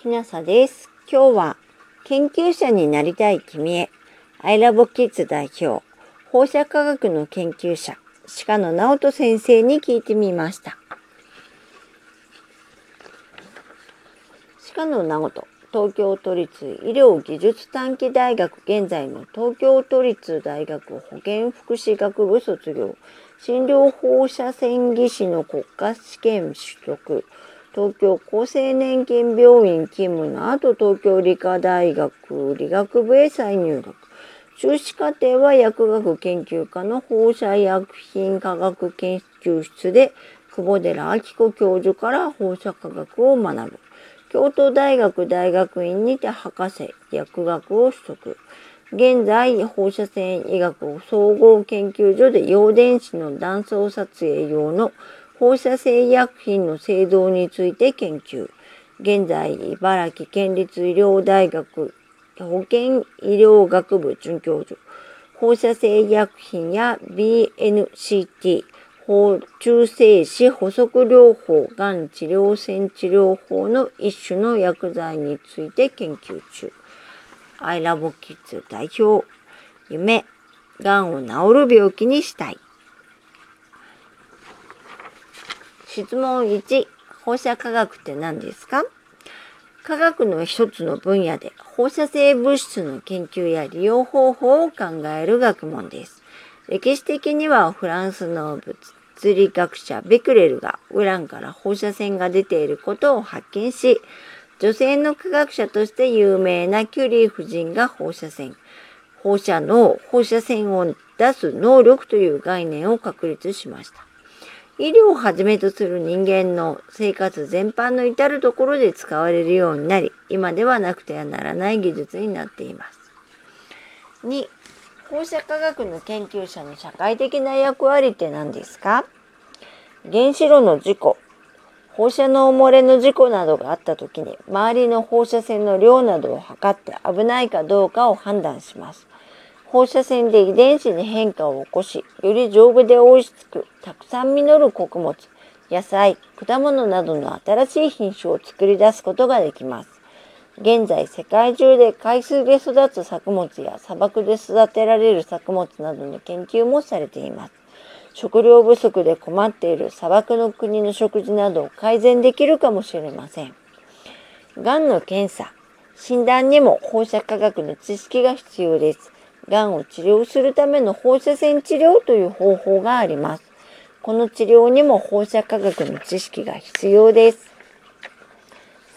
きなさです。今日は研究者になりたい君へ、アイラボキッズ代表、放射科学の研究者、鹿野直人先生に聞いてみました。鹿野直人、東京都立医療技術短期大学現在の東京都立大学保健福祉学部卒業、診療放射線技師の国家試験取得、東京厚生年金病院勤務の後、東京理科大学理学部へ再入学。修士課程は薬学研究科の放射薬品科学研究室で、久保寺明子教授から放射科学を学ぶ。京都大学大学院にて博士、薬学を取得。現在、放射線医学総合研究所で陽電子の断層撮影用の放射性医薬品の製造について研究。現在、茨城県立医療大学保健医療学部准教授。放射性医薬品や BNCT、中性子補足療法、がん治療線治療法の一種の薬剤について研究中。アイラボキッズ代表、夢、がんを治る病気にしたい。質問1、放射科学って何ですか？科学の一つの分野で放射性物質の研究や利用方法を考える学問です。歴史的にはフランスの物理学者ベクレルがウランから放射線が出ていることを発見し、女性の科学者として有名なキュリー夫人が放射線、放射能、放射線を出す能力という概念を確立しました。医療をはじめとする人間の生活全般の至るところで使われるようになり、今ではなくてはならない技術になっています。2、放射科学の研究者の社会的な役割って何ですか？原子炉の事故、放射能漏れの事故などがあった時に周りの放射線の量などを測って危ないかどうかを判断します。放射線で遺伝子に変化を起こし、より丈夫で追いつく、たくさん実る穀物、野菜、果物などの新しい品種を作り出すことができます。現在、世界中で海水で育つ作物や砂漠で育てられる作物などの研究もされています。食料不足で困っている砂漠の国の食事などを改善できるかもしれません。がんの検査、診断にも放射科学の知識が必要です。がんを治療するための放射線治療という方法があります。この治療にも放射科学の知識が必要です。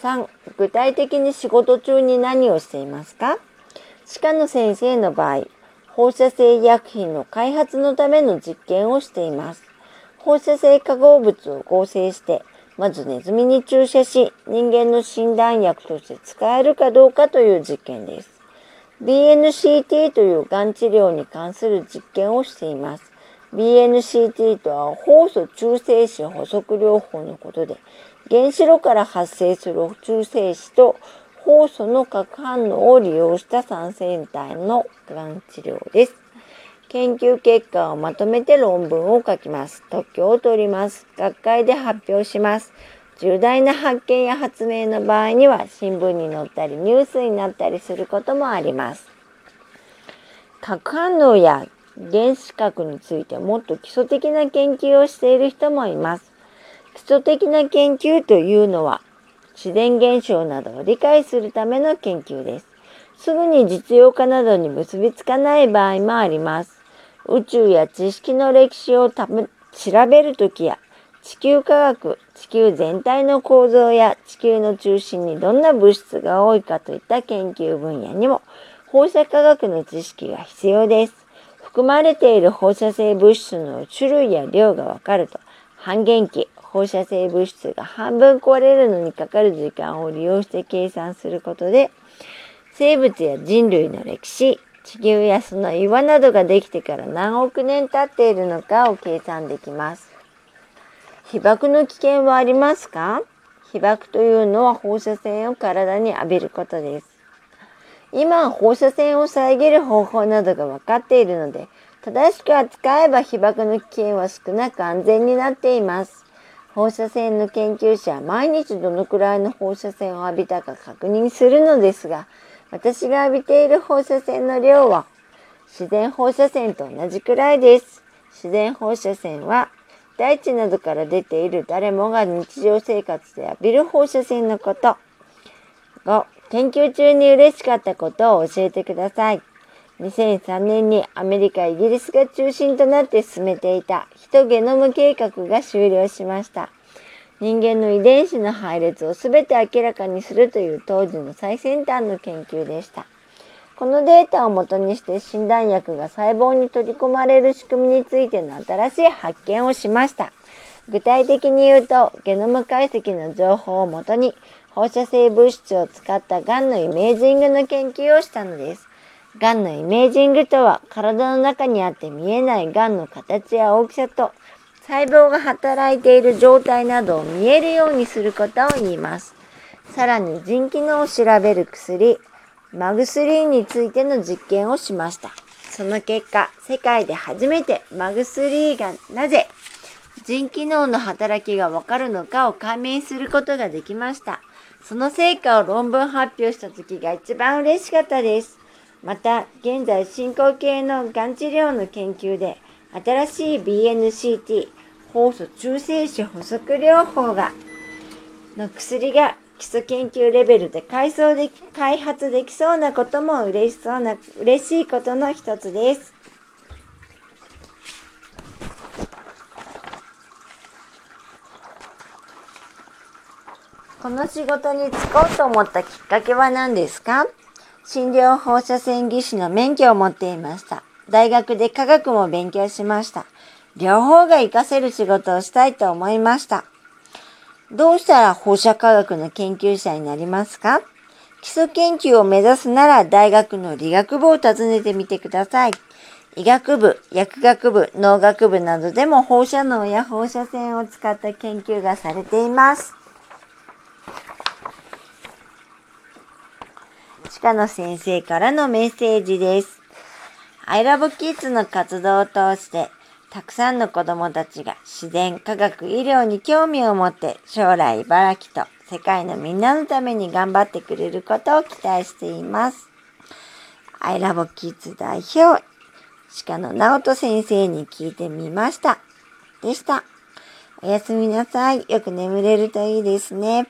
3. 具体的に仕事中に何をしていますか？歯科の先生の場合、放射性医薬品の開発のための実験をしています。放射性化合物を合成して、まずネズミに注射し、人間の診断薬として使えるかどうかという実験です。BNCT というがん治療に関する実験をしています。BNCT とは酵素中性子補足療法のことで、原子炉から発生する中性子と酵素の核反応を利用した酸性体のがん治療です。研究結果をまとめて論文を書きます。特許を取ります。学会で発表します。重大な発見や発明の場合には新聞に載ったりニュースになったりすることもあります。核反応や原子核についてもっと基礎的な研究をしている人もいます。基礎的な研究というのは自然現象などを理解するための研究です。すぐに実用化などに結びつかない場合もあります。宇宙や知識の歴史を調べるときや地球科学、地球全体の構造や地球の中心にどんな物質が多いかといった研究分野にも放射科学の知識が必要です。含まれている放射性物質の種類や量がわかると半減期、放射性物質が半分壊れるのにかかる時間を利用して計算することで生物や人類の歴史、地球やその岩などができてから何億年経っているのかを計算できます。被爆の危険はありますか？被爆というのは放射線を体に浴びることです。今放射線を遮る方法などが分かっているので、正しく扱えば被爆の危険は少なく安全になっています。放射線の研究者は毎日どのくらいの放射線を浴びたか確認するのですが、私が浴びている放射線の量は自然放射線と同じくらいです。自然放射線は大地などから出ている誰もが日常生活で浴びる放射線のこと。5. 研究中に嬉しかったことを教えてください。2003年にアメリカ、イギリスが中心となって進めていたヒトゲノム計画が終了しました。人間の遺伝子の配列を全て明らかにするという当時の最先端の研究でした。このデータをもとにして診断薬が細胞に取り込まれる仕組みについての新しい発見をしました。具体的に言うと、ゲノム解析の情報をもとに放射性物質を使ったがんのイメージングの研究をしたのです。がんのイメージングとは、体の中にあって見えないがんの形や大きさと、細胞が働いている状態などを見えるようにすることを言います。さらに腎機能を調べる薬、マグ3についての実験をしました。その結果、世界で初めてマグ3がなぜ腎機能の働きがわかるのかを解明することができました。その成果を論文発表した時が一番嬉しかったです。また、現在進行形のがん治療の研究で、新しい BNCT、酵素中性子補足療法が、の薬が基礎研究レベルで開発でき開発できそうなことも嬉しそうな、嬉しいことの一つです。この仕事に就こうと思ったきっかけは何ですか？診療放射線技師の免許を持っていました。大学で科学も勉強しました。両方が活かせる仕事をしたいと思いました。どうしたら放射科学の研究者になりますか？基礎研究を目指すなら大学の理学部を訪ねてみてください。医学部、薬学部、農学部などでも放射能や放射線を使った研究がされています。鹿野先生からのメッセージです。I love kids の活動を通して、たくさんの子供たちが自然、科学、医療に興味を持って将来茨城と世界のみんなのために頑張ってくれることを期待しています。I love kids 代表、鹿野直人先生に聞いてみました。でした。おやすみなさい。よく眠れるといいですね。